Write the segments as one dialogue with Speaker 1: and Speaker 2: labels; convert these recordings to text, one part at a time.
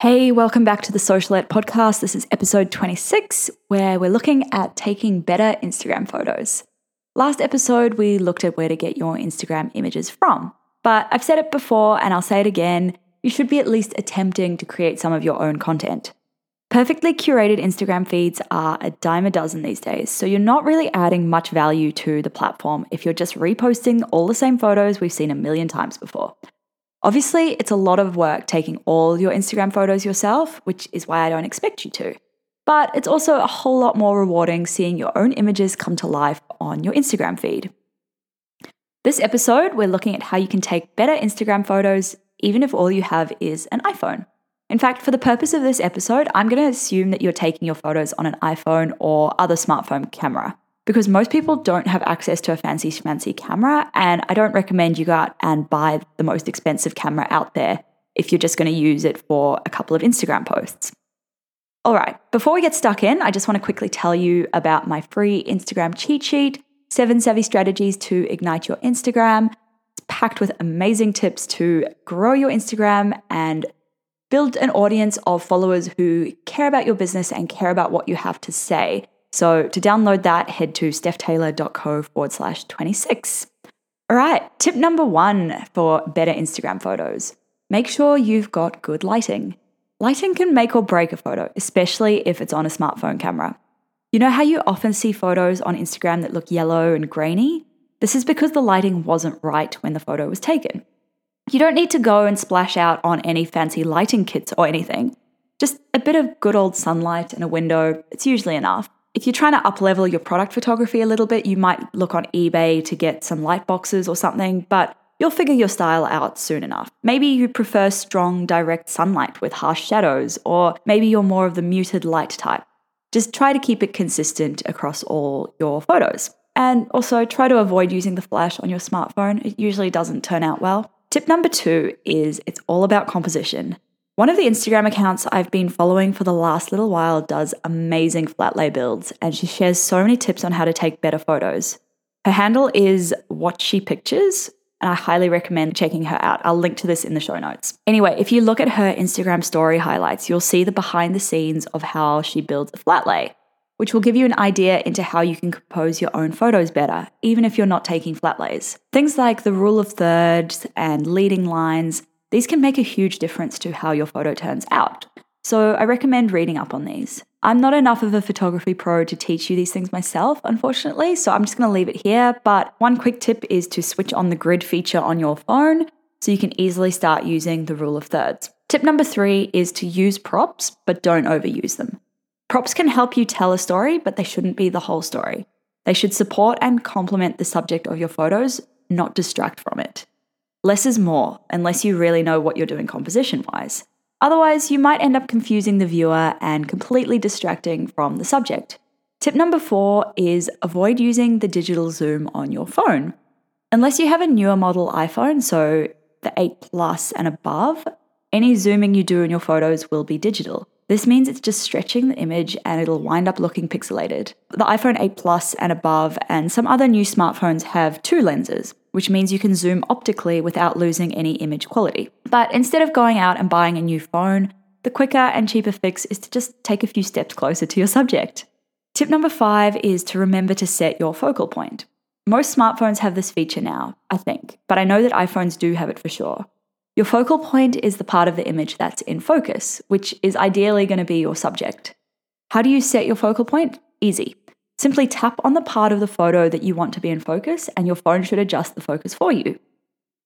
Speaker 1: Hey, welcome back to the Socialette podcast. This is episode 26, where we're looking at taking better Instagram photos. Last episode, we looked at where to get your Instagram images from. But I've said it before and I'll say it again you should be at least attempting to create some of your own content. Perfectly curated Instagram feeds are a dime a dozen these days, so you're not really adding much value to the platform if you're just reposting all the same photos we've seen a million times before. Obviously, it's a lot of work taking all your Instagram photos yourself, which is why I don't expect you to. But it's also a whole lot more rewarding seeing your own images come to life on your Instagram feed. This episode, we're looking at how you can take better Instagram photos even if all you have is an iPhone. In fact, for the purpose of this episode, I'm going to assume that you're taking your photos on an iPhone or other smartphone camera because most people don't have access to a fancy schmancy camera. And I don't recommend you go out and buy the most expensive camera out there if you're just going to use it for a couple of Instagram posts. All right, before we get stuck in, I just want to quickly tell you about my free Instagram cheat sheet seven savvy strategies to ignite your Instagram. It's packed with amazing tips to grow your Instagram and build an audience of followers who care about your business and care about what you have to say so to download that, head to stephtaylor.co forward slash 26. All right, tip number one for better Instagram photos make sure you've got good lighting. Lighting can make or break a photo, especially if it's on a smartphone camera. You know how you often see photos on Instagram that look yellow and grainy? This is because the lighting wasn't right when the photo was taken. You don't need to go and splash out on any fancy lighting kits or anything. Just a bit of good old sunlight and a window, it's usually enough. If you're trying to uplevel your product photography a little bit, you might look on eBay to get some light boxes or something, but you'll figure your style out soon enough. Maybe you prefer strong, direct sunlight with harsh shadows, or maybe you're more of the muted light type. Just try to keep it consistent across all your photos. And also try to avoid using the flash on your smartphone, it usually doesn't turn out well. Tip number two is it's all about composition. One of the Instagram accounts I've been following for the last little while does amazing flat lay builds, and she shares so many tips on how to take better photos. Her handle is What She Pictures, and I highly recommend checking her out. I'll link to this in the show notes. Anyway, if you look at her Instagram story highlights, you'll see the behind the scenes of how she builds a flat lay, which will give you an idea into how you can compose your own photos better, even if you're not taking flat lays. Things like the rule of thirds and leading lines these can make a huge difference to how your photo turns out. So I recommend reading up on these. I'm not enough of a photography pro to teach you these things myself, unfortunately, so I'm just going to leave it here. But one quick tip is to switch on the grid feature on your phone so you can easily start using the rule of thirds. Tip number three is to use props, but don't overuse them. Props can help you tell a story, but they shouldn't be the whole story. They should support and complement the subject of your photos, not distract from it. Less is more, unless you really know what you're doing composition wise. Otherwise, you might end up confusing the viewer and completely distracting from the subject. Tip number four is avoid using the digital zoom on your phone. Unless you have a newer model iPhone, so the 8 Plus and above, any zooming you do in your photos will be digital. This means it's just stretching the image and it'll wind up looking pixelated. The iPhone 8 Plus and above and some other new smartphones have two lenses, which means you can zoom optically without losing any image quality. But instead of going out and buying a new phone, the quicker and cheaper fix is to just take a few steps closer to your subject. Tip number five is to remember to set your focal point. Most smartphones have this feature now, I think, but I know that iPhones do have it for sure. Your focal point is the part of the image that's in focus, which is ideally going to be your subject. How do you set your focal point? Easy. Simply tap on the part of the photo that you want to be in focus, and your phone should adjust the focus for you.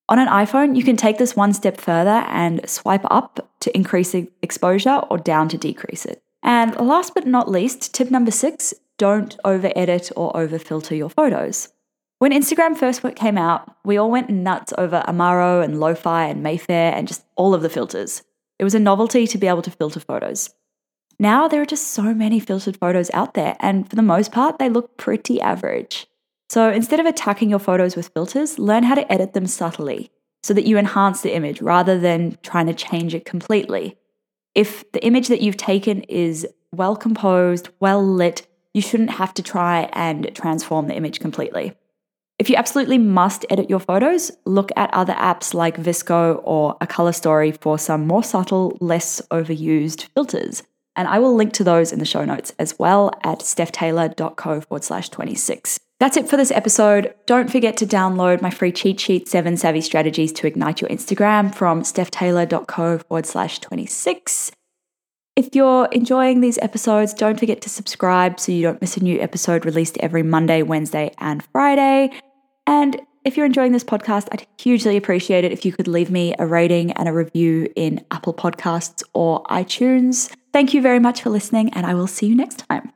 Speaker 1: On an iPhone, you can take this one step further and swipe up to increase exposure or down to decrease it. And last but not least, tip number six don't over edit or over filter your photos. When Instagram first came out, we all went nuts over Amaro and Lo-Fi and Mayfair and just all of the filters. It was a novelty to be able to filter photos. Now there are just so many filtered photos out there, and for the most part, they look pretty average. So instead of attacking your photos with filters, learn how to edit them subtly so that you enhance the image rather than trying to change it completely. If the image that you've taken is well composed, well lit, you shouldn't have to try and transform the image completely. If you absolutely must edit your photos, look at other apps like VSCO or a color story for some more subtle, less overused filters. And I will link to those in the show notes as well at stephtaylor.co forward slash 26. That's it for this episode. Don't forget to download my free cheat sheet, Seven Savvy Strategies to Ignite Your Instagram from stephtaylor.co forward slash 26. If you're enjoying these episodes, don't forget to subscribe so you don't miss a new episode released every Monday, Wednesday, and Friday. And if you're enjoying this podcast, I'd hugely appreciate it if you could leave me a rating and a review in Apple Podcasts or iTunes. Thank you very much for listening, and I will see you next time.